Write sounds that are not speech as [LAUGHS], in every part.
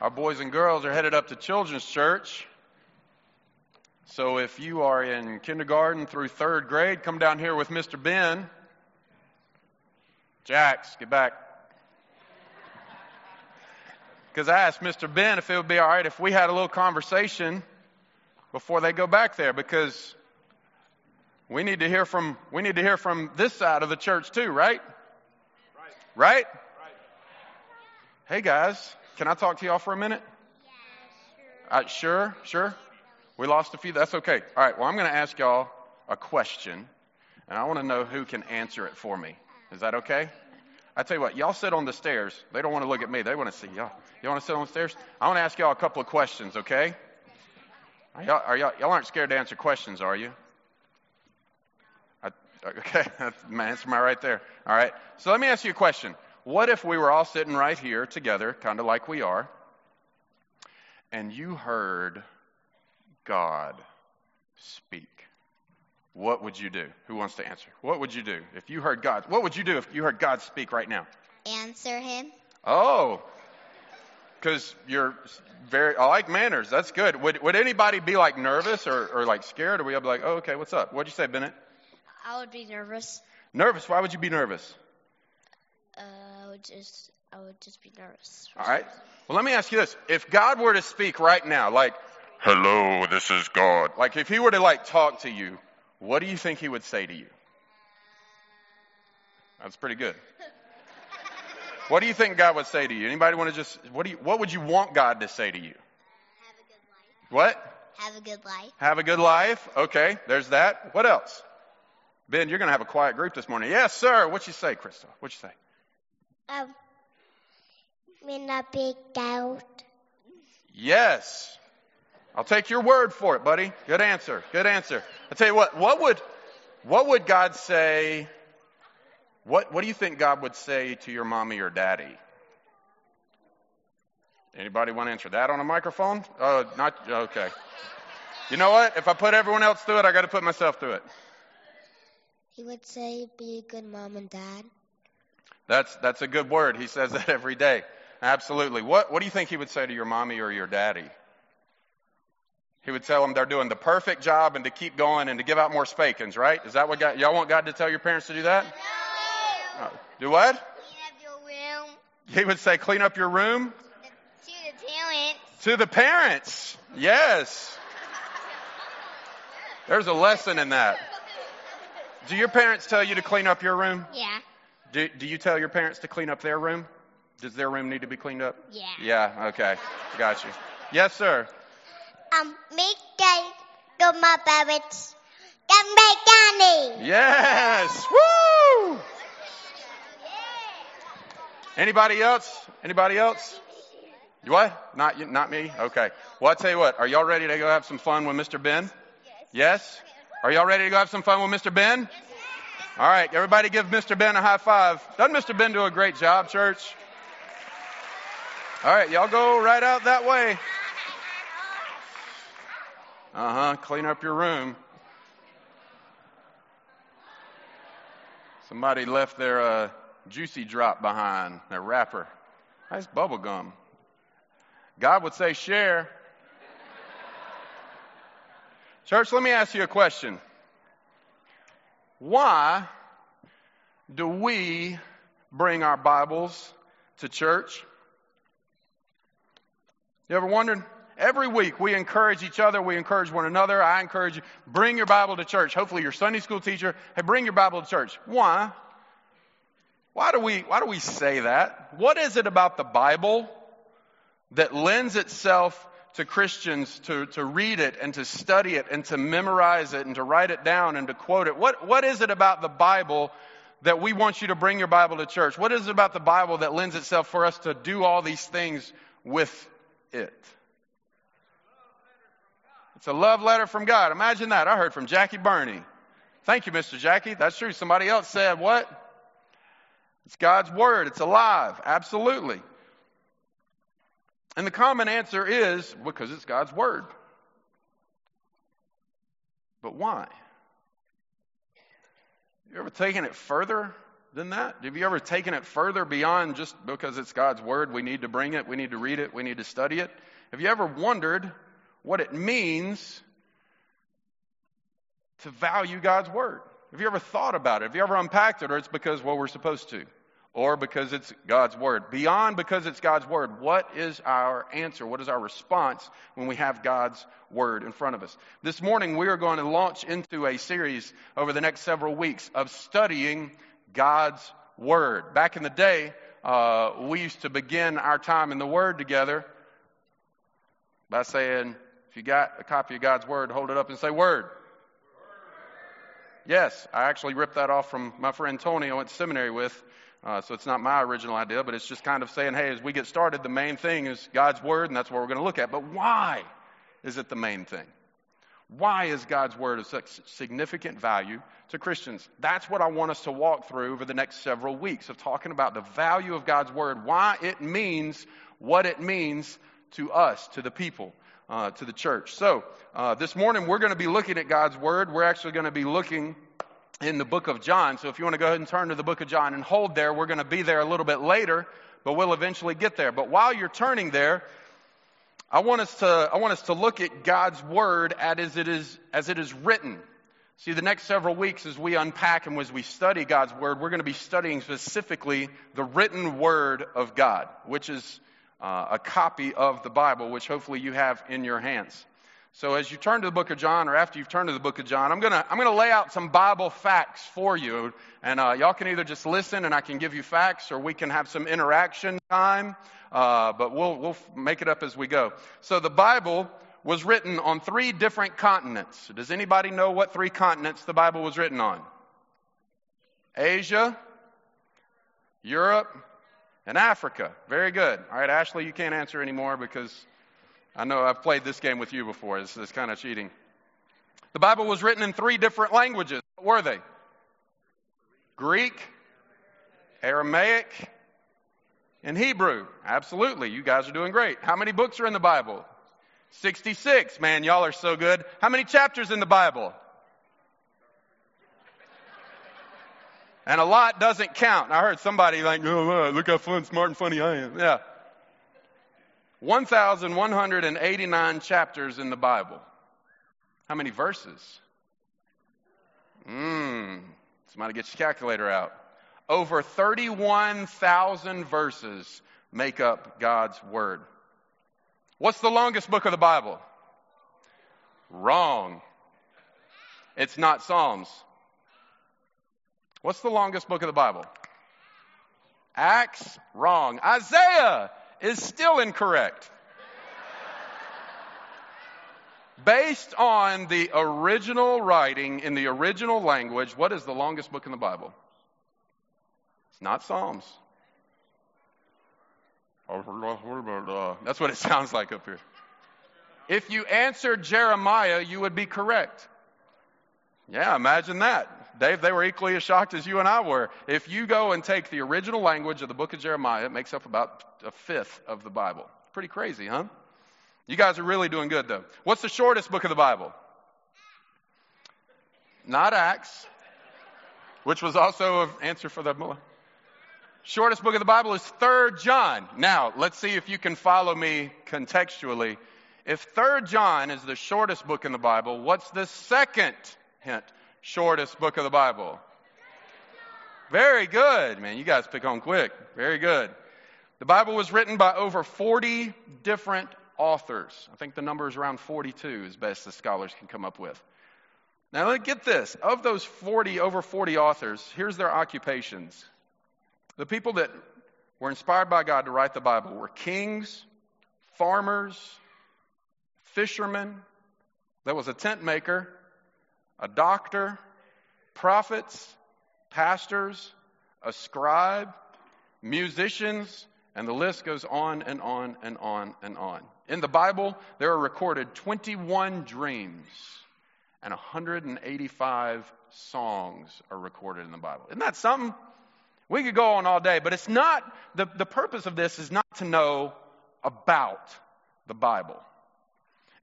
Our boys and girls are headed up to Children's Church. So if you are in kindergarten through third grade, come down here with Mr. Ben. Jax, get back. Because I asked Mr. Ben if it would be all right if we had a little conversation before they go back there because we need to hear from we need to hear from this side of the church too, right? Right? Right? Hey guys, can I talk to y'all for a minute? Yeah, Uh, sure, sure. We lost a few. That's okay. All right. Well, I'm going to ask y'all a question, and I want to know who can answer it for me. Is that okay? I tell you what, y'all sit on the stairs. They don't want to look at me. They want to see y'all. You want to sit on the stairs? I want to ask y'all a couple of questions. Okay? Are y'all, are y'all, y'all aren't scared to answer questions, are you? I, okay, [LAUGHS] that's my answer my right there. All right. So let me ask you a question. What if we were all sitting right here together, kind of like we are, and you heard God speak? What would you do? Who wants to answer? What would you do if you heard God? What would you do if you heard God speak right now? Answer him. Oh, because you're very, I like manners. That's good. Would, would anybody be like nervous or, or like scared? Or would you be like, oh, okay, what's up? What'd you say, Bennett? I would be nervous. Nervous? Why would you be nervous? Uh, would just, I would just be nervous. All right. Well, let me ask you this. If God were to speak right now, like, hello, this is God. Like, if he were to like talk to you, what do you think he would say to you? That's pretty good. [LAUGHS] What do you think God would say to you? Anybody want to just, what do you, what would you want God to say to you? Have a good life. What? Have a good life. Have a good life. Okay, there's that. What else? Ben, you're going to have a quiet group this morning. Yes, sir. What'd you say, Crystal? What'd you say? Um, me not big doubt. Yes. I'll take your word for it, buddy. Good answer. Good answer. I'll tell you what. What would what would God say? What what do you think God would say to your mommy or daddy? Anybody want to answer that on a microphone? Oh, not okay. You know what? If I put everyone else through it, I got to put myself through it. He would say, be a good mom and dad. That's that's a good word. He says that every day. Absolutely. What what do you think he would say to your mommy or your daddy? He would tell them they're doing the perfect job and to keep going and to give out more spankings, right? Is that what God, y'all want God to tell your parents to do that? No. Uh, do what? Clean up your room. He would say, clean up your room To the parents. to the parents. Yes. There's a lesson in that. Do your parents tell you to clean up your room? Yeah. Do, do you tell your parents to clean up their room? Does their room need to be cleaned up? Yeah. Yeah, okay. Got you. Yes, sir. Um, make guys go my parents. Come back, Danny. Yes. Woo! Anybody else? Anybody else? You What? Not you, not me? Okay. Well, I tell you what. Are y'all ready to go have some fun with Mr. Ben? Yes. Are y'all ready to go have some fun with Mr. Ben? All right. Everybody give Mr. Ben a high five. Doesn't Mr. Ben do a great job, church? All right. Y'all go right out that way. Uh huh. Clean up your room. Somebody left their uh, juicy drop behind, their wrapper. Nice bubble gum. God would say, share. Church, let me ask you a question. Why do we bring our Bibles to church? You ever wondered? Every week we encourage each other, we encourage one another. I encourage you, bring your Bible to church. Hopefully your Sunday school teacher, hey, bring your Bible to church. Why? Why do we why do we say that? What is it about the Bible that lends itself to Christians to, to read it and to study it and to memorize it and to write it down and to quote it? What what is it about the Bible that we want you to bring your Bible to church? What is it about the Bible that lends itself for us to do all these things with it? It's a love letter from God. Imagine that. I heard from Jackie Burney. Thank you, Mr. Jackie. That's true. Somebody else said what? It's God's Word. It's alive. Absolutely. And the common answer is because it's God's Word. But why? Have you ever taken it further than that? Have you ever taken it further beyond just because it's God's Word, we need to bring it, we need to read it, we need to study it? Have you ever wondered what it means to value God's Word? Have you ever thought about it? Have you ever unpacked it, or it's because, well, we're supposed to? Or because it's God's Word? Beyond because it's God's Word, what is our answer? What is our response when we have God's Word in front of us? This morning, we are going to launch into a series over the next several weeks of studying God's Word. Back in the day, uh, we used to begin our time in the Word together by saying, if you got a copy of God's Word, hold it up and say, Word. Yes, I actually ripped that off from my friend Tony I went to seminary with. Uh, so it's not my original idea, but it's just kind of saying, hey, as we get started, the main thing is God's Word, and that's what we're going to look at. But why is it the main thing? Why is God's Word of such significant value to Christians? That's what I want us to walk through over the next several weeks of talking about the value of God's Word, why it means what it means to us, to the people, uh, to the church. So uh, this morning we're going to be looking at God's Word. We're actually going to be looking in the book of John. So if you want to go ahead and turn to the book of John and hold there, we're going to be there a little bit later, but we'll eventually get there. But while you're turning there, I want us to, I want us to look at God's word as it is, as it is written. See, the next several weeks as we unpack and as we study God's word, we're going to be studying specifically the written word of God, which is uh, a copy of the Bible, which hopefully you have in your hands. So as you turn to the book of John, or after you've turned to the book of John, I'm gonna I'm gonna lay out some Bible facts for you, and uh, y'all can either just listen and I can give you facts, or we can have some interaction time. Uh, but we'll we'll make it up as we go. So the Bible was written on three different continents. Does anybody know what three continents the Bible was written on? Asia, Europe, and Africa. Very good. All right, Ashley, you can't answer anymore because I know I've played this game with you before. This is kind of cheating. The Bible was written in three different languages. What were they? Greek, Aramaic, and Hebrew. Absolutely. You guys are doing great. How many books are in the Bible? 66. Man, y'all are so good. How many chapters in the Bible? And a lot doesn't count. I heard somebody like, oh, look how fun, smart, and funny I am. Yeah. 1,189 chapters in the Bible. How many verses? Mmm. Somebody get your calculator out. Over 31,000 verses make up God's Word. What's the longest book of the Bible? Wrong. It's not Psalms. What's the longest book of the Bible? Acts? Wrong. Isaiah is still incorrect. Based on the original writing in the original language, what is the longest book in the Bible? It's not Psalms. That's what it [LAUGHS] sounds like up here. If you answered Jeremiah, you would be correct. Yeah, imagine that. Dave, they were equally as shocked as you and I were. If you go and take the original language of the book of Jeremiah, it makes up about a fifth of the Bible. Pretty crazy, huh? You guys are really doing good, though. What's the shortest book of the Bible? Not Acts, which was also an answer for the shortest book of the Bible is Third John. Now, let's see if you can follow me contextually. If Third John is the shortest book in the Bible, what's the second hint shortest book of the Bible? Very good, man. You guys pick on quick. Very good. The Bible was written by over 40 different authors. I think the number is around 42, as best the scholars can come up with. Now, let get this. Of those 40, over 40 authors, here's their occupations. The people that were inspired by God to write the Bible were kings, farmers, fishermen, there was a tent maker, a doctor, prophets, pastors, a scribe, musicians, and the list goes on and on and on and on. In the Bible, there are recorded 21 dreams and 185 songs are recorded in the Bible. Isn't that something? We could go on all day, but it's not, the, the purpose of this is not to know about the Bible.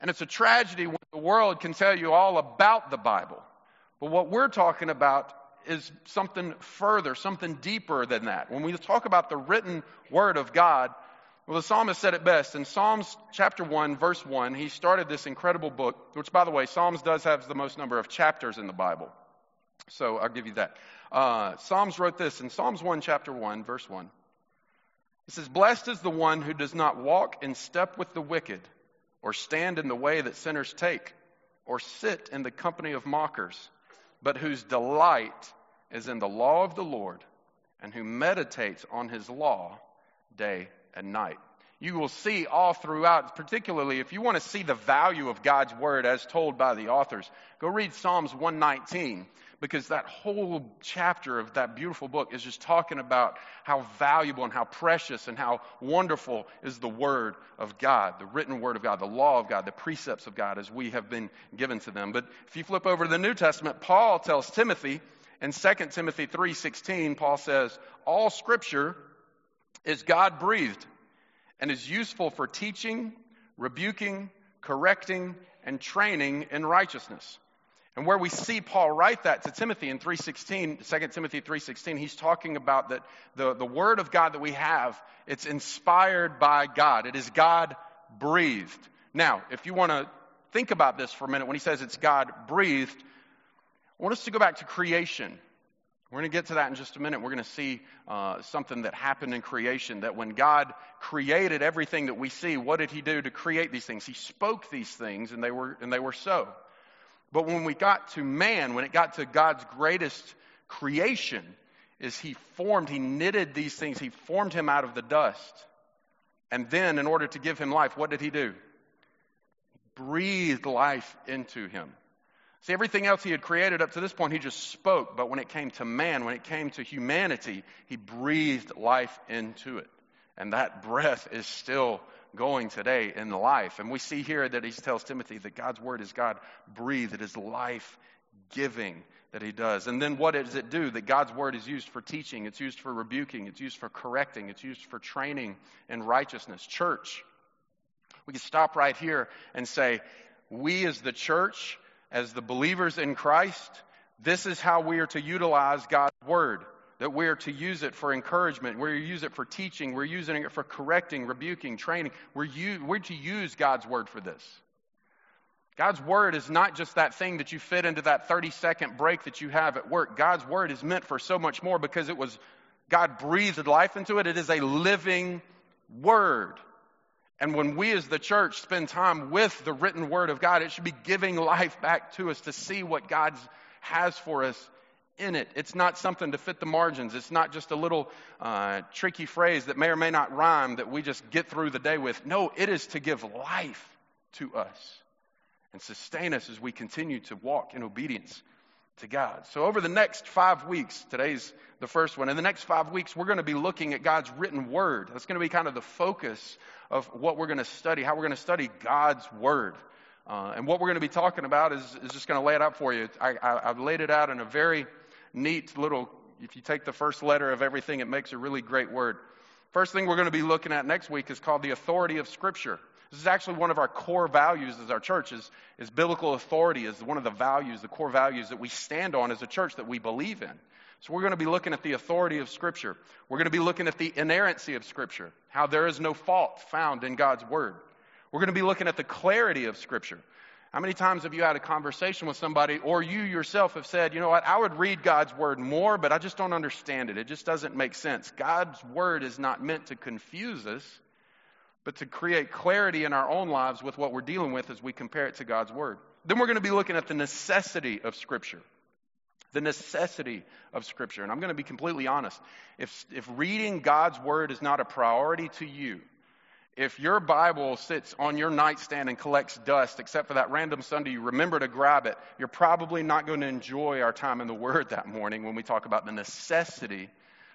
And it's a tragedy when the world can tell you all about the Bible. But what we're talking about is something further, something deeper than that. When we talk about the written word of God, well, the psalmist said it best. In Psalms chapter 1, verse 1, he started this incredible book, which, by the way, Psalms does have the most number of chapters in the Bible. So I'll give you that. Uh, Psalms wrote this in Psalms 1, chapter 1, verse 1. It says, Blessed is the one who does not walk in step with the wicked, or stand in the way that sinners take, or sit in the company of mockers, but whose delight is in the law of the Lord, and who meditates on his law day and night. You will see all throughout, particularly if you want to see the value of God's word as told by the authors, go read Psalms 119 because that whole chapter of that beautiful book is just talking about how valuable and how precious and how wonderful is the Word of God, the written Word of God, the law of God, the precepts of God as we have been given to them. But if you flip over to the New Testament, Paul tells Timothy in 2 Timothy 3:16, Paul says, "All scripture is God breathed and is useful for teaching, rebuking, correcting, and training in righteousness." And where we see Paul write that to Timothy in 3:16, 2 Timothy 3:16, he's talking about that the, the word of God that we have, it's inspired by God. It is God breathed. Now, if you want to think about this for a minute, when he says it's God breathed, I want us to go back to creation. We're going to get to that in just a minute. We're going to see uh, something that happened in creation. That when God created everything that we see, what did He do to create these things? He spoke these things, and they were and they were so. But when we got to man, when it got to God's greatest creation, is he formed, he knitted these things, he formed him out of the dust. And then, in order to give him life, what did he do? breathed life into him. See, everything else he had created up to this point, he just spoke. But when it came to man, when it came to humanity, he breathed life into it. And that breath is still going today in life. And we see here that he tells Timothy that God's word is God breathed, it is life giving that he does. And then what does it do? That God's word is used for teaching, it's used for rebuking, it's used for correcting, it's used for training in righteousness. Church, we can stop right here and say, we as the church, as the believers in Christ, this is how we are to utilize God's word that we're to use it for encouragement, we're to use it for teaching, we're using it for correcting, rebuking, training. We're, u- we're to use God's word for this. God's word is not just that thing that you fit into that 30 second break that you have at work. God's word is meant for so much more because it was, God breathed life into it. It is a living word. And when we as the church spend time with the written word of God, it should be giving life back to us to see what God has for us in it. It's not something to fit the margins. It's not just a little uh, tricky phrase that may or may not rhyme that we just get through the day with. No, it is to give life to us and sustain us as we continue to walk in obedience to God. So, over the next five weeks, today's the first one, in the next five weeks, we're going to be looking at God's written word. That's going to be kind of the focus of what we're going to study, how we're going to study God's word. Uh, and what we're going to be talking about is, is just going to lay it out for you. I, I, I've laid it out in a very neat little, if you take the first letter of everything, it makes a really great word. First thing we're going to be looking at next week is called the authority of Scripture. This is actually one of our core values as our church is, is biblical authority is one of the values, the core values that we stand on as a church that we believe in. So we're going to be looking at the authority of Scripture. We're going to be looking at the inerrancy of Scripture, how there is no fault found in God's Word. We're going to be looking at the clarity of Scripture. How many times have you had a conversation with somebody, or you yourself have said, you know what, I would read God's word more, but I just don't understand it. It just doesn't make sense. God's word is not meant to confuse us, but to create clarity in our own lives with what we're dealing with as we compare it to God's word. Then we're going to be looking at the necessity of Scripture. The necessity of Scripture. And I'm going to be completely honest. If, if reading God's word is not a priority to you, if your Bible sits on your nightstand and collects dust, except for that random Sunday you remember to grab it, you're probably not going to enjoy our time in the Word that morning when we talk about the necessity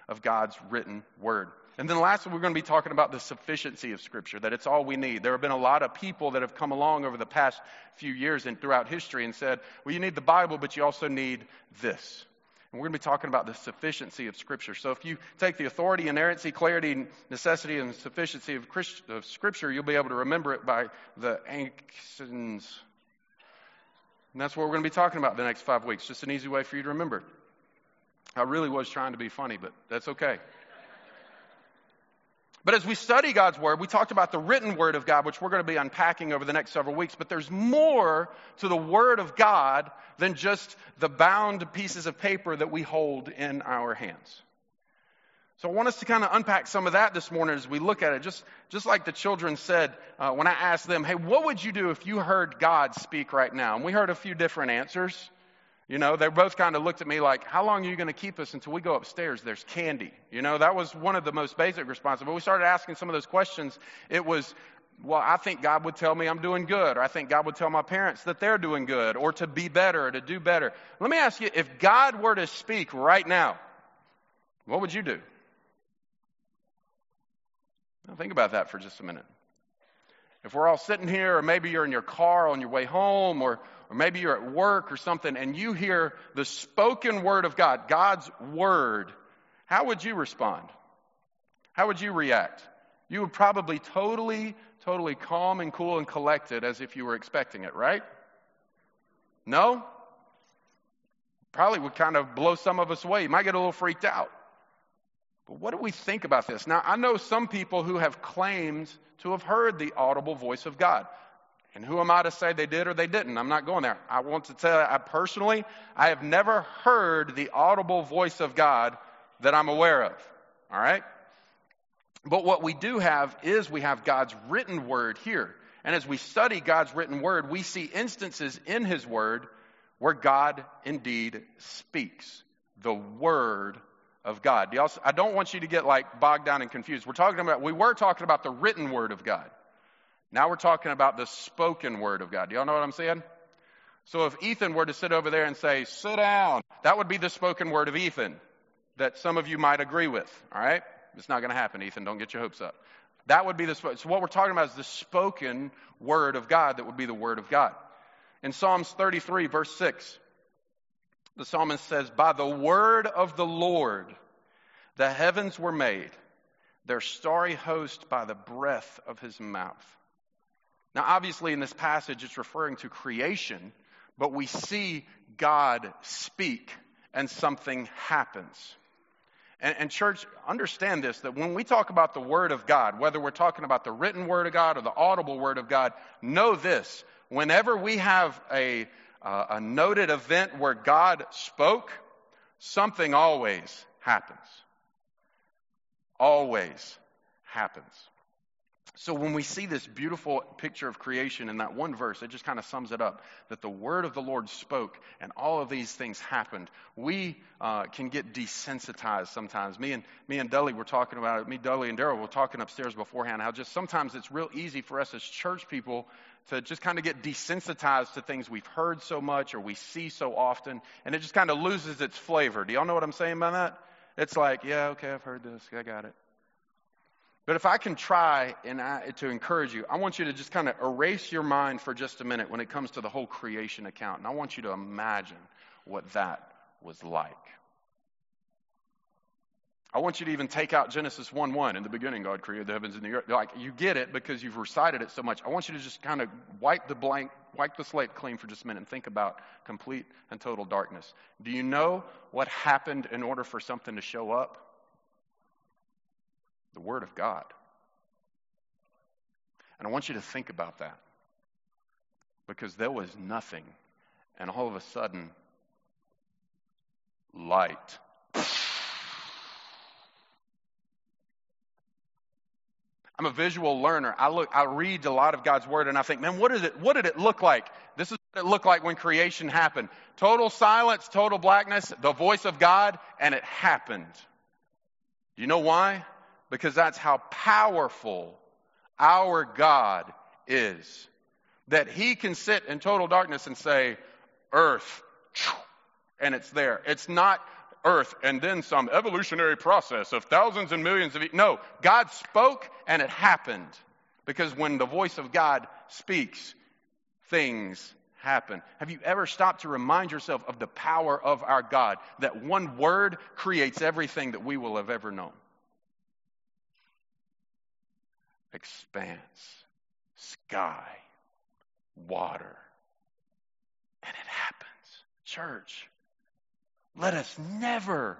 of God's written Word. And then lastly, we're going to be talking about the sufficiency of Scripture, that it's all we need. There have been a lot of people that have come along over the past few years and throughout history and said, well, you need the Bible, but you also need this. And we're going to be talking about the sufficiency of Scripture. So if you take the authority, inerrancy, clarity, necessity, and sufficiency of, Christ, of Scripture, you'll be able to remember it by the actions. And that's what we're going to be talking about the next five weeks. Just an easy way for you to remember. I really was trying to be funny, but that's okay. But as we study God's Word, we talked about the written Word of God, which we're going to be unpacking over the next several weeks. But there's more to the Word of God than just the bound pieces of paper that we hold in our hands. So I want us to kind of unpack some of that this morning as we look at it. Just, just like the children said uh, when I asked them, hey, what would you do if you heard God speak right now? And we heard a few different answers. You know, they both kind of looked at me like, how long are you going to keep us until we go upstairs? There's candy. You know, that was one of the most basic responses. But we started asking some of those questions. It was, well, I think God would tell me I'm doing good, or I think God would tell my parents that they're doing good, or to be better, or to do better. Let me ask you, if God were to speak right now, what would you do? Now think about that for just a minute. If we're all sitting here, or maybe you're in your car on your way home, or, or maybe you're at work or something, and you hear the spoken word of God, God's word, how would you respond? How would you react? You would probably totally, totally calm and cool and collected as if you were expecting it, right? No? Probably would kind of blow some of us away. You might get a little freaked out. But what do we think about this? Now, I know some people who have claimed to have heard the audible voice of God. And who am I to say they did or they didn't? I'm not going there. I want to tell you, I personally, I have never heard the audible voice of God that I'm aware of. All right? But what we do have is we have God's written word here. And as we study God's written word, we see instances in His word where God indeed speaks. The word of God. Do I don't want you to get like bogged down and confused. We're talking about, we were talking about the written word of God. Now we're talking about the spoken word of God. Do y'all know what I'm saying? So if Ethan were to sit over there and say, sit down, that would be the spoken word of Ethan that some of you might agree with. All right? It's not going to happen, Ethan. Don't get your hopes up. That would be the, so what we're talking about is the spoken word of God that would be the word of God. In Psalms 33, verse 6, the psalmist says, By the word of the Lord the heavens were made, their starry host by the breath of his mouth. Now, obviously, in this passage, it's referring to creation, but we see God speak and something happens. And, and, church, understand this that when we talk about the Word of God, whether we're talking about the written Word of God or the audible Word of God, know this. Whenever we have a, uh, a noted event where God spoke, something always happens. Always happens. So when we see this beautiful picture of creation in that one verse, it just kind of sums it up that the word of the Lord spoke and all of these things happened. We uh, can get desensitized sometimes. Me and me and Dudley were talking about it. Me, Dully, and Daryl were talking upstairs beforehand. How just sometimes it's real easy for us as church people to just kind of get desensitized to things we've heard so much or we see so often, and it just kind of loses its flavor. Do y'all know what I'm saying by that? It's like, yeah, okay, I've heard this, I got it. But if I can try and I, to encourage you, I want you to just kind of erase your mind for just a minute when it comes to the whole creation account. And I want you to imagine what that was like. I want you to even take out Genesis 1 1. In the beginning, God created the heavens and the earth. Like, you get it because you've recited it so much. I want you to just kind of wipe the blank, wipe the slate clean for just a minute and think about complete and total darkness. Do you know what happened in order for something to show up? the Word of God. And I want you to think about that. Because there was nothing, and all of a sudden, light. I'm a visual learner. I look, I read a lot of God's word, and I think, man, what is it? What did it look like? This is what it looked like when creation happened. Total silence, total blackness, the voice of God, and it happened. Do you know why? because that's how powerful our God is. That He can sit in total darkness and say, Earth, and it's there. It's not Earth and then some evolutionary process of thousands and millions of. No, God spoke and it happened. Because when the voice of God speaks, things happen. Have you ever stopped to remind yourself of the power of our God? That one word creates everything that we will have ever known expanse, sky, water. And it happens. Church, Let us never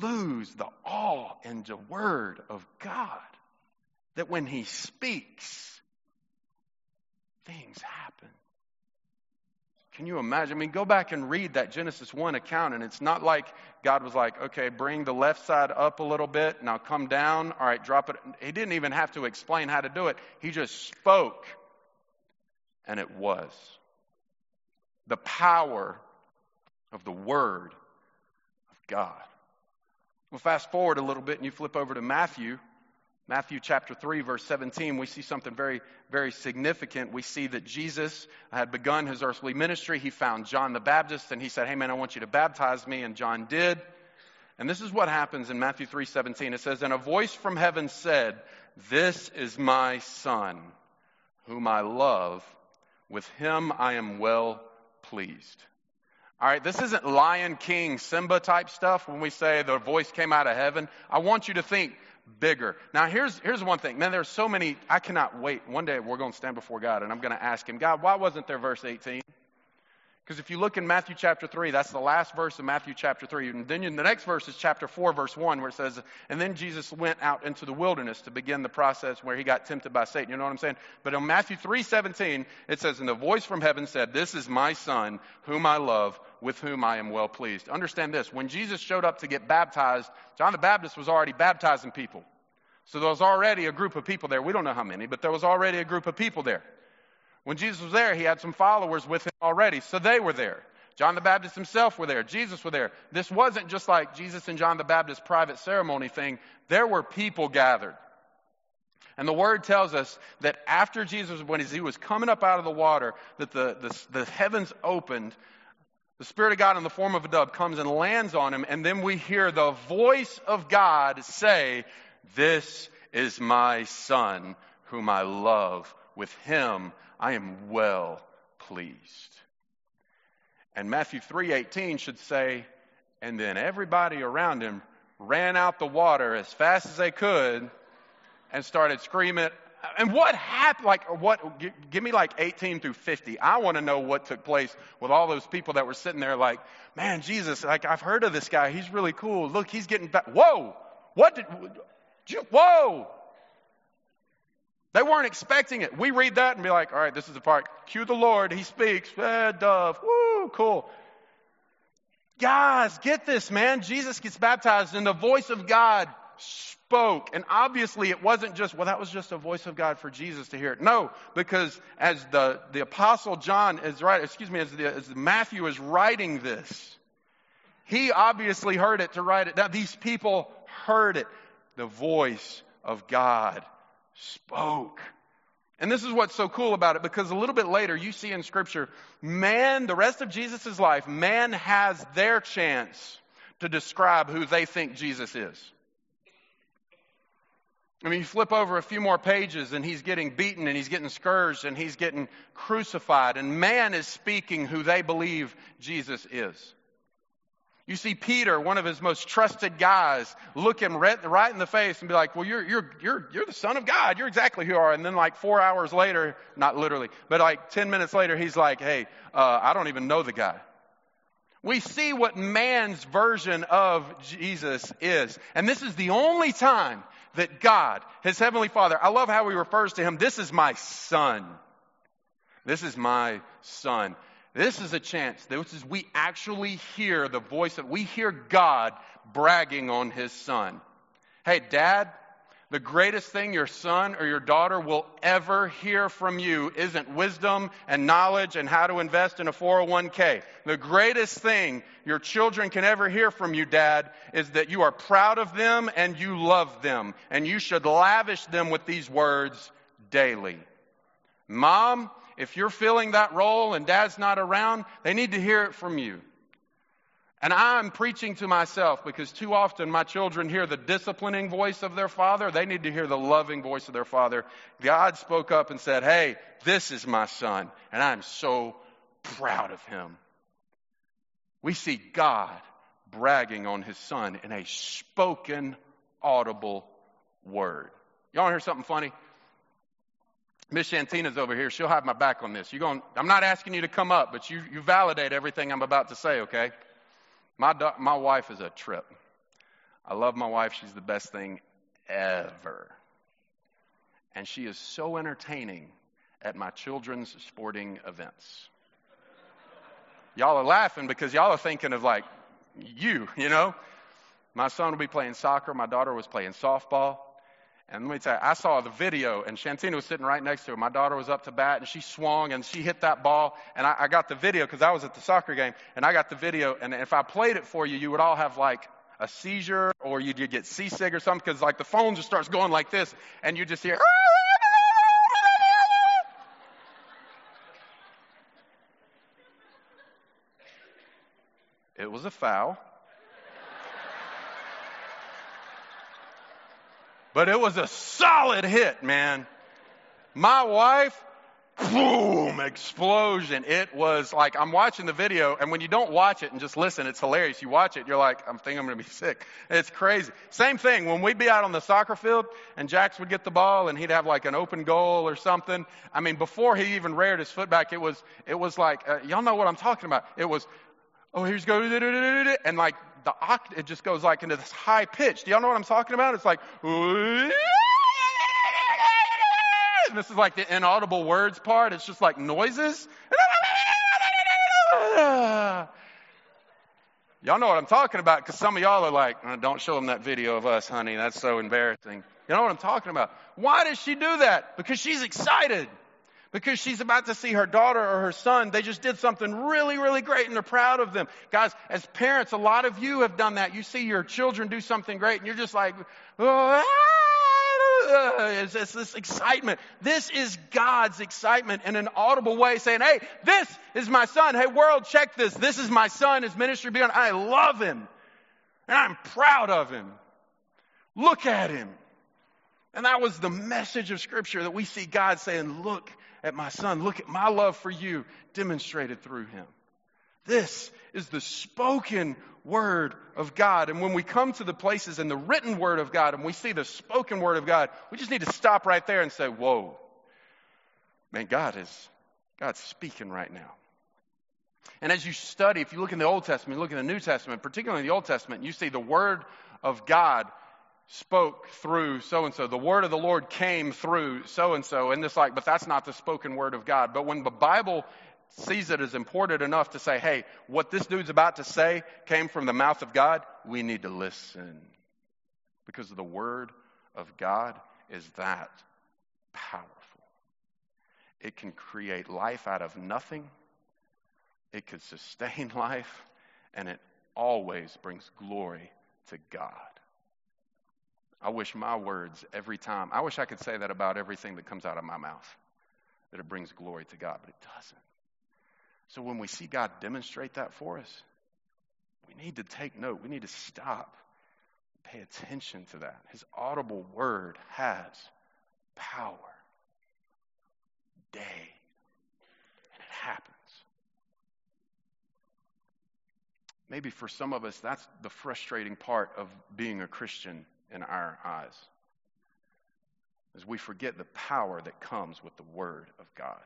lose the awe in the word of God. That when he speaks, things happen. Can you imagine? I mean, go back and read that Genesis 1 account, and it's not like God was like, okay, bring the left side up a little bit, now come down, all right, drop it. He didn't even have to explain how to do it. He just spoke, and it was. The power of the Word God. Well, fast forward a little bit and you flip over to Matthew. Matthew chapter 3, verse 17, we see something very, very significant. We see that Jesus had begun his earthly ministry. He found John the Baptist and he said, Hey man, I want you to baptize me. And John did. And this is what happens in Matthew 3:17. It says, "And a voice from heaven said, This is my son, whom I love. With him I am well pleased." All right, this isn't Lion King, Simba type stuff when we say the voice came out of heaven. I want you to think bigger. Now, here's, here's one thing. Man, there's so many, I cannot wait. One day we're going to stand before God and I'm going to ask Him, God, why wasn't there verse 18? Because if you look in Matthew chapter 3, that's the last verse of Matthew chapter 3. And then in the next verse is chapter 4, verse 1, where it says, And then Jesus went out into the wilderness to begin the process where he got tempted by Satan. You know what I'm saying? But in Matthew 3, 17, it says, And the voice from heaven said, This is my son, whom I love, with whom I am well pleased. Understand this. When Jesus showed up to get baptized, John the Baptist was already baptizing people. So there was already a group of people there. We don't know how many, but there was already a group of people there. When Jesus was there, he had some followers with him already, so they were there. John the Baptist himself were there. Jesus were there. This wasn't just like Jesus and John the Baptist private ceremony thing. There were people gathered. And the word tells us that after Jesus, when he was coming up out of the water, that the, the, the heavens opened, the Spirit of God in the form of a dove comes and lands on him, and then we hear the voice of God say, This is my Son, whom I love. With him I am well pleased. And Matthew 3:18 should say, and then everybody around him ran out the water as fast as they could and started screaming. And what happened? Like, what? Give me like 18 through 50. I want to know what took place with all those people that were sitting there, like, man, Jesus, like, I've heard of this guy. He's really cool. Look, he's getting back. Whoa! What did? Whoa! They weren't expecting it. We read that and be like, all right, this is the part. Cue the Lord. He speaks. Eh, dove. Woo, cool. Guys, get this, man. Jesus gets baptized and the voice of God spoke. And obviously it wasn't just, well, that was just a voice of God for Jesus to hear it. No, because as the, the apostle John is right, excuse me, as, the, as Matthew is writing this, he obviously heard it to write it. Now these people heard it. The voice of God spoke. And this is what's so cool about it because a little bit later you see in scripture, man, the rest of Jesus' life, man has their chance to describe who they think Jesus is. I mean, you flip over a few more pages and he's getting beaten and he's getting scourged and he's getting crucified and man is speaking who they believe Jesus is. You see Peter, one of his most trusted guys, look him right in the face and be like, well, you're, you're, you're, you're the son of God. You're exactly who you are. And then like four hours later, not literally, but like 10 minutes later, he's like, hey, uh, I don't even know the guy. We see what man's version of Jesus is. And this is the only time that God, his heavenly father, I love how he refers to him. This is my son. This is my son. This is a chance. This is we actually hear the voice of we hear God bragging on his son. Hey, dad, the greatest thing your son or your daughter will ever hear from you isn't wisdom and knowledge and how to invest in a 401k. The greatest thing your children can ever hear from you, dad, is that you are proud of them and you love them. And you should lavish them with these words daily. Mom, if you're filling that role and dad's not around, they need to hear it from you. And I'm preaching to myself because too often my children hear the disciplining voice of their father. They need to hear the loving voice of their father. God spoke up and said, Hey, this is my son, and I'm so proud of him. We see God bragging on his son in a spoken, audible word. Y'all hear something funny? Miss Shantina's over here. She'll have my back on this. You're going, I'm not asking you to come up, but you, you validate everything I'm about to say, okay? My, do- my wife is a trip. I love my wife. She's the best thing ever. And she is so entertaining at my children's sporting events. Y'all are laughing because y'all are thinking of like you, you know? My son will be playing soccer. My daughter was playing softball. And let me tell you, I saw the video, and Shantina was sitting right next to her. My daughter was up to bat, and she swung, and she hit that ball. And I, I got the video because I was at the soccer game, and I got the video. And if I played it for you, you would all have like a seizure, or you'd get seasick or something, because like the phone just starts going like this, and you just hear. [LAUGHS] It was a foul. But it was a solid hit, man. My wife, boom, explosion. It was like I'm watching the video, and when you don't watch it and just listen, it's hilarious. You watch it, you're like, I'm thinking I'm going to be [LAUGHS] sick. It's crazy. Same thing when we'd be out on the soccer field, and Jax would get the ball, and he'd have like an open goal or something. I mean, before he even reared his foot back, it was it was like uh, y'all know what I'm talking about. It was oh, here's go, and like the oct, it just goes like into this high pitch. Do y'all know what I'm talking about? It's like, and this is like the inaudible words part. It's just like noises. Y'all know what I'm talking about because some of y'all are like, oh, don't show them that video of us, honey. That's so embarrassing. You know what I'm talking about? Why does she do that? Because she's excited because she's about to see her daughter or her son. They just did something really, really great and they're proud of them. Guys, as parents, a lot of you have done that. You see your children do something great and you're just like, ah, it's, it's this excitement. This is God's excitement in an audible way saying, hey, this is my son. Hey, world, check this. This is my son. His ministry beyond. I love him and I'm proud of him. Look at him. And that was the message of Scripture that we see God saying, Look at my son. Look at my love for you demonstrated through him. This is the spoken word of God. And when we come to the places in the written word of God and we see the spoken word of God, we just need to stop right there and say, Whoa, man, God is God's speaking right now. And as you study, if you look in the Old Testament, look in the New Testament, particularly in the Old Testament, you see the Word of God spoke through so and so. The word of the Lord came through so and so. And it's like, but that's not the spoken word of God. But when the Bible sees it as important enough to say, hey, what this dude's about to say came from the mouth of God, we need to listen. Because the word of God is that powerful. It can create life out of nothing, it can [LAUGHS] sustain life, and it always brings glory to God. I wish my words every time, I wish I could say that about everything that comes out of my mouth, that it brings glory to God, but it doesn't. So when we see God demonstrate that for us, we need to take note. We need to stop, pay attention to that. His audible word has power day, and it happens. Maybe for some of us, that's the frustrating part of being a Christian in our eyes as we forget the power that comes with the Word of God.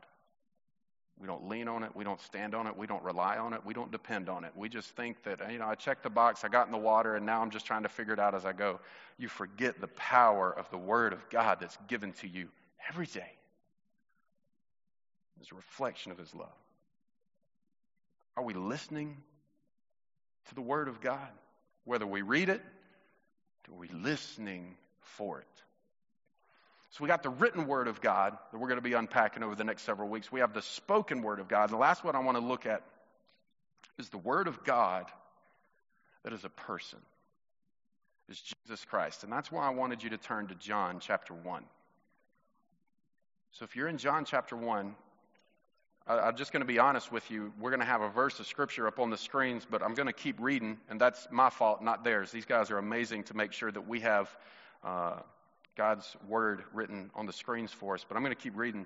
We don't lean on it. We don't stand on it. We don't rely on it. We don't depend on it. We just think that, you know, I checked the box, I got in the water, and now I'm just trying to figure it out as I go. You forget the power of the Word of God that's given to you every day. It's a reflection of His love. Are we listening to the Word of God? Whether we read it are we listening for it? So we got the written word of God that we're going to be unpacking over the next several weeks. We have the spoken word of God. The last one I want to look at is the word of God that is a person, is Jesus Christ. And that's why I wanted you to turn to John chapter 1. So if you're in John chapter 1, I'm just going to be honest with you. We're going to have a verse of scripture up on the screens, but I'm going to keep reading, and that's my fault, not theirs. These guys are amazing to make sure that we have uh, God's word written on the screens for us. But I'm going to keep reading.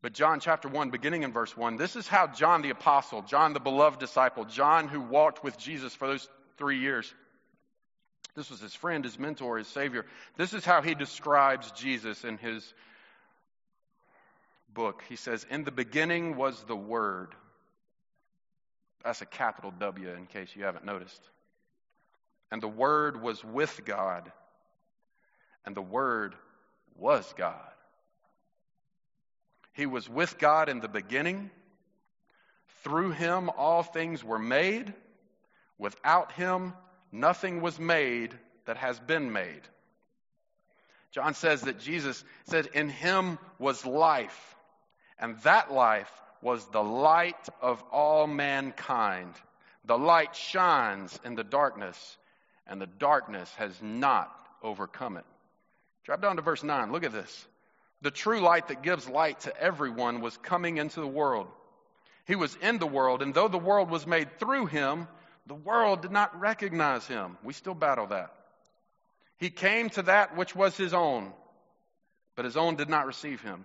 But John chapter 1, beginning in verse 1, this is how John the apostle, John the beloved disciple, John who walked with Jesus for those three years, this was his friend, his mentor, his savior. This is how he describes Jesus in his book, he says, In the beginning was the Word. That's a capital W in case you haven't noticed. And the Word was with God, and the Word was God. He was with God in the beginning. Through him, all things were made. Without him, nothing was made that has been made. John says that Jesus said, In him was life, and that life was the light of all mankind. The light shines in the darkness, and the darkness has not overcome it. Drop down to verse 9. Look at this. The true light that gives light to everyone was coming into the world. He was in the world, and though the world was made through him, the world did not recognize him. We still battle that. He came to that which was his own, but his own did not receive him.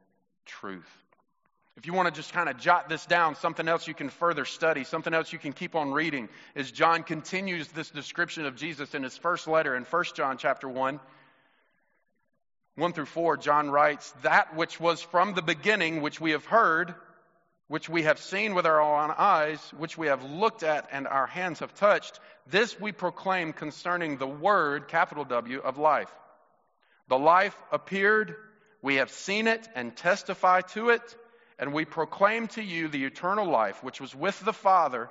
truth. If you want to just kind of jot this down, something else you can further study, something else you can keep on reading, is John continues this description of Jesus in his first letter in 1 John chapter 1. 1 through 4, John writes, That which was from the beginning, which we have heard, which we have seen with our own eyes, which we have looked at and our hands have touched, this we proclaim concerning the Word, capital W, of life. The life appeared, we have seen it and testify to it, and we proclaim to you the eternal life which was with the Father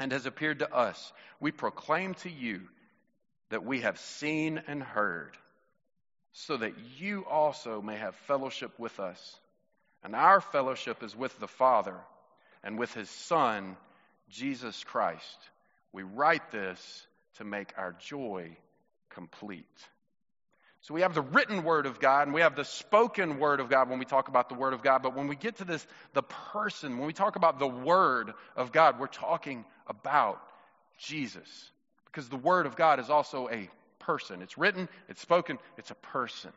and has appeared to us. We proclaim to you that we have seen and heard so that you also may have fellowship with us. And our fellowship is with the Father and with His Son, Jesus Christ. We write this to make our joy complete. So we have the written word of God and we have the spoken word of God when we talk about the word of God. But when we get to this, the person, when we talk about the word of God, we're talking about Jesus. Because the word of God is also a person. It's written, it's spoken, it's a person.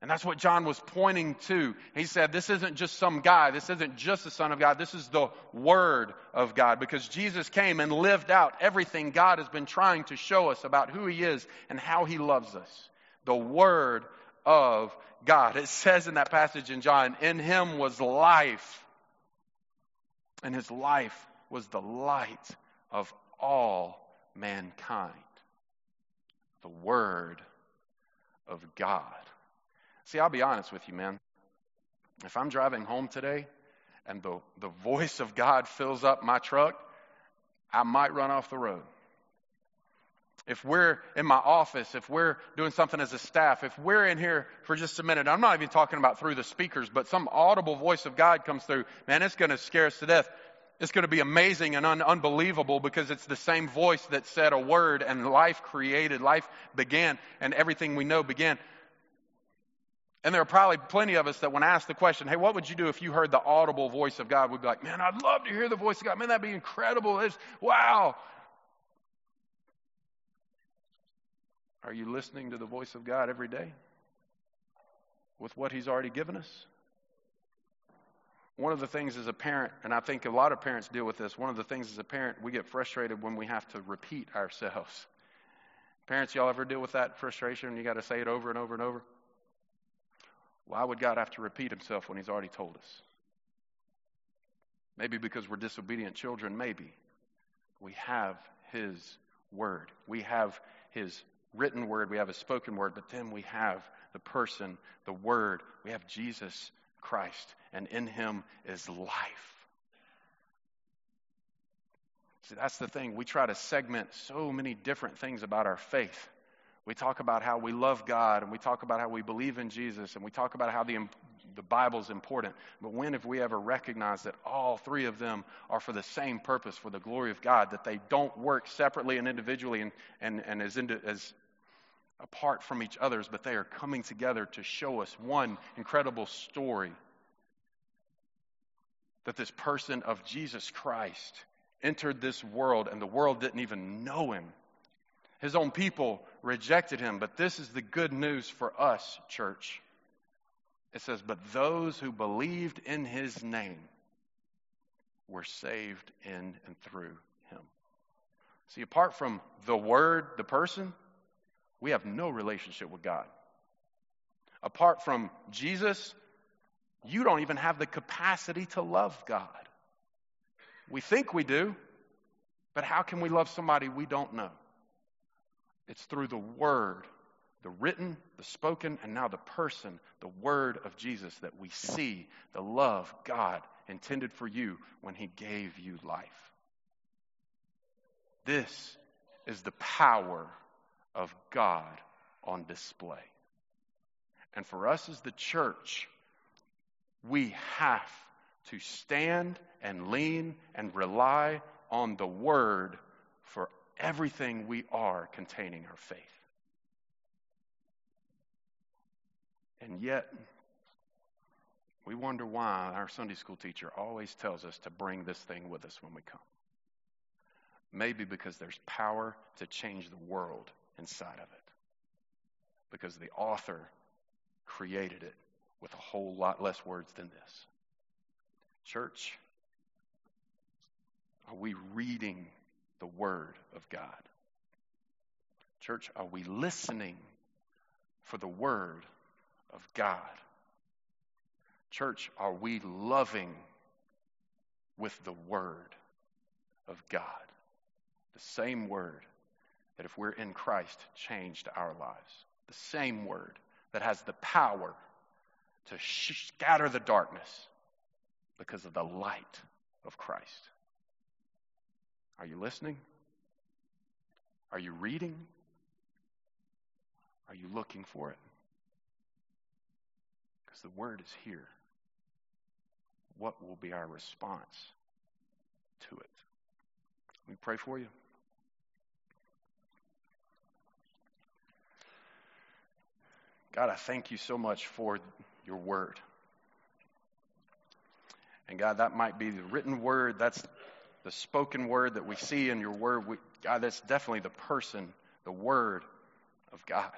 And that's what John was pointing to. He said, This isn't just some guy. This isn't just the Son of God. This is the Word of God. Because Jesus came and lived out everything God has been trying to show us about who He is and how He loves us. The Word of God. It says in that passage in John, In Him was life, and His life was the light of all mankind the Word of God. See, I'll be honest with you, man. If I'm driving home today and the, the voice of God fills up my truck, I might run off the road. If we're in my office, if we're doing something as a staff, if we're in here for just a minute, I'm not even talking about through the speakers, but some audible voice of God comes through, man, it's going to scare us to death. It's going to be amazing and un- unbelievable because it's the same voice that said a word and life created, life began, and everything we know began. And there are probably plenty of us that when asked the question, hey, what would you do if you heard the audible voice of God? We'd be like, man, I'd love to hear the voice of God. Man, that'd be incredible. It's, wow. Are you listening to the voice of God every day with what He's already given us? One of the things as a parent, and I think a lot of parents deal with this, one of the things as a parent, we get frustrated when we have to repeat ourselves. Parents, y'all ever deal with that frustration? You got to say it over and over and over? Why would God have to repeat himself when he's already told us? Maybe because we're disobedient children, maybe. We have his word. We have his written word, we have a spoken word, but then we have the person, the word. We have Jesus Christ, and in him is life. See, that's the thing. We try to segment so many different things about our faith. We talk about how we love God, and we talk about how we believe in Jesus, and we talk about how the, the Bible is important. But when have we ever recognized that all three of them are for the same purpose, for the glory of God, that they don't work separately and individually and, and, and as, into, as apart from each other's, but they are coming together to show us one incredible story that this person of Jesus Christ entered this world, and the world didn't even know him. His own people rejected him. But this is the good news for us, church. It says, But those who believed in his name were saved in and through him. See, apart from the Word, the person, we have no relationship with God. Apart from Jesus, you don't even have the capacity to love God. We think we do, but how can we love somebody we don't know? It's through the Word, the written, the spoken, and now the person, the Word of Jesus, that we see the love God intended for you when He gave you life. This is the power of God on display. And for us as the church, we have to stand and lean and rely on the Word for everything we are containing our faith. And yet, we wonder why our Sunday school teacher always tells us to bring this thing with us when we come. Maybe because there's power to change the world inside of it. Because the author created it with a whole lot less words than this. Church, are we reading the Word of God? Church, are we listening for the Word of God? Church, are we loving with the Word of God? The same Word that, if we're in Christ, changed our lives. The same Word that has the power to scatter the darkness because of the light of Christ. Are you listening? Are you reading? Are you looking for it? Because the word is here. What will be our response to it? We pray for you. God, I thank you so much for your word. And God, that might be the written word, that's the spoken word that we see in your word. We, God, that's definitely the person, the word of God.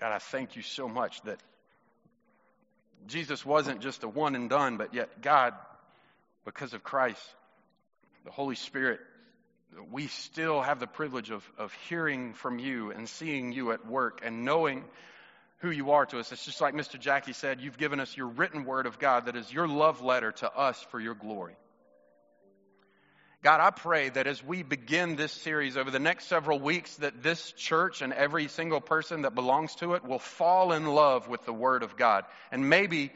God, I thank you so much that Jesus wasn't just a one and done, but yet, God, because of Christ, the Holy Spirit, we still have the privilege of, of hearing from you and seeing you at work and knowing who you are to us. It's just like Mr. Jackie said, you've given us your written word of God that is your love letter to us for your glory. God, I pray that as we begin this series over the next several weeks, that this church and every single person that belongs to it will fall in love with the Word of God. And maybe,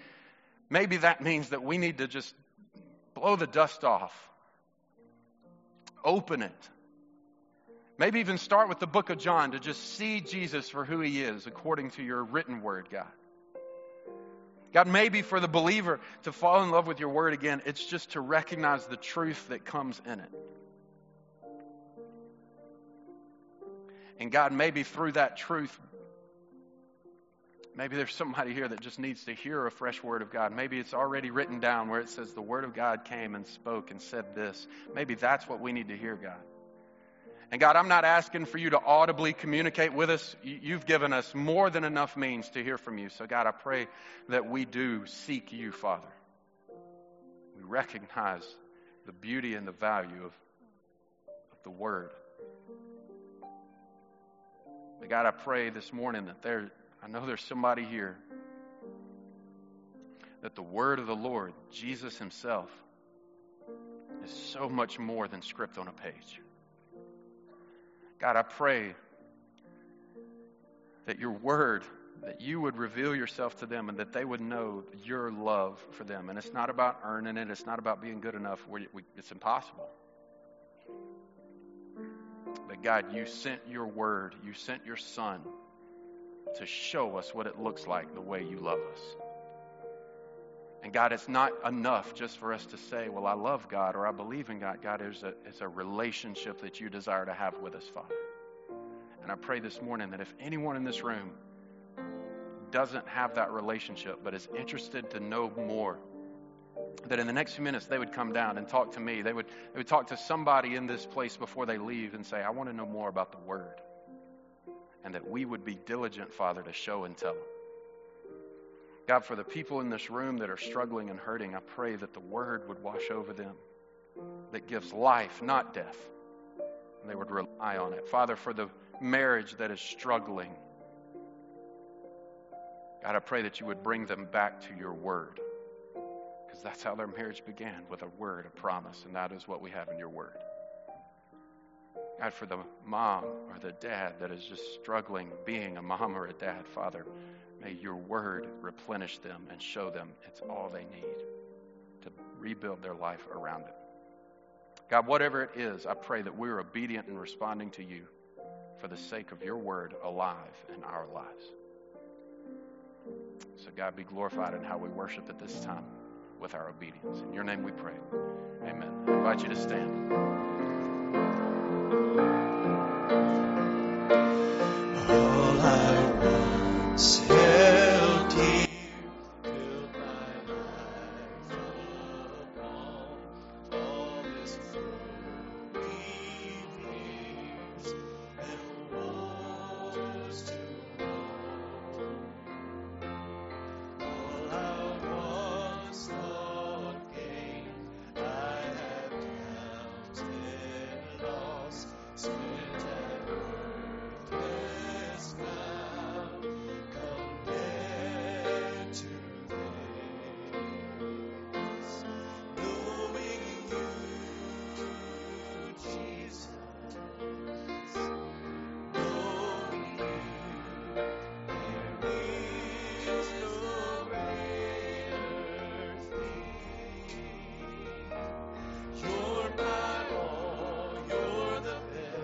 maybe that means that we need to just blow the dust off, open it, Maybe even start with the book of John to just see Jesus for who he is according to your written word, God. God, maybe for the believer to fall in love with your word again, it's just to recognize the truth that comes in it. And God, maybe through that truth, maybe there's somebody here that just needs to hear a fresh word of God. Maybe it's already written down where it says the word of God came and spoke and said this. Maybe that's what we need to hear, God. And God, I'm not asking for you to audibly communicate with us. You've given us more than enough means to hear from you. So, God, I pray that we do seek you, Father. We recognize the beauty and the value of, of the Word. But, God, I pray this morning that there, I know there's somebody here that the Word of the Lord, Jesus Himself, is so much more than script on a page. God, I pray that your word, that you would reveal yourself to them and that they would know your love for them. And it's not about earning it, it's not about being good enough. It's impossible. But God, you sent your word, you sent your son to show us what it looks like the way you love us. And God, it's not enough just for us to say, well, I love God or I believe in God. God, is a, it's a relationship that you desire to have with us, Father. And I pray this morning that if anyone in this room doesn't have that relationship but is interested to know more, that in the next few minutes they would come down and talk to me. They would, they would talk to somebody in this place before they leave and say, I want to know more about the Word. And that we would be diligent, Father, to show and tell. God, for the people in this room that are struggling and hurting, I pray that the Word would wash over them, that gives life, not death. And they would rely on it. Father, for the marriage that is struggling, God, I pray that you would bring them back to your Word because that's how their marriage began with a word, a promise, and that is what we have in your word. God, for the mom or the dad that is just struggling being a mom or a dad, Father, may your word replenish them and show them it's all they need to rebuild their life around it. God, whatever it is, I pray that we're obedient in responding to you for the sake of your word alive in our lives. So, God, be glorified in how we worship at this time with our obedience. In your name we pray. Amen. I invite you to stand.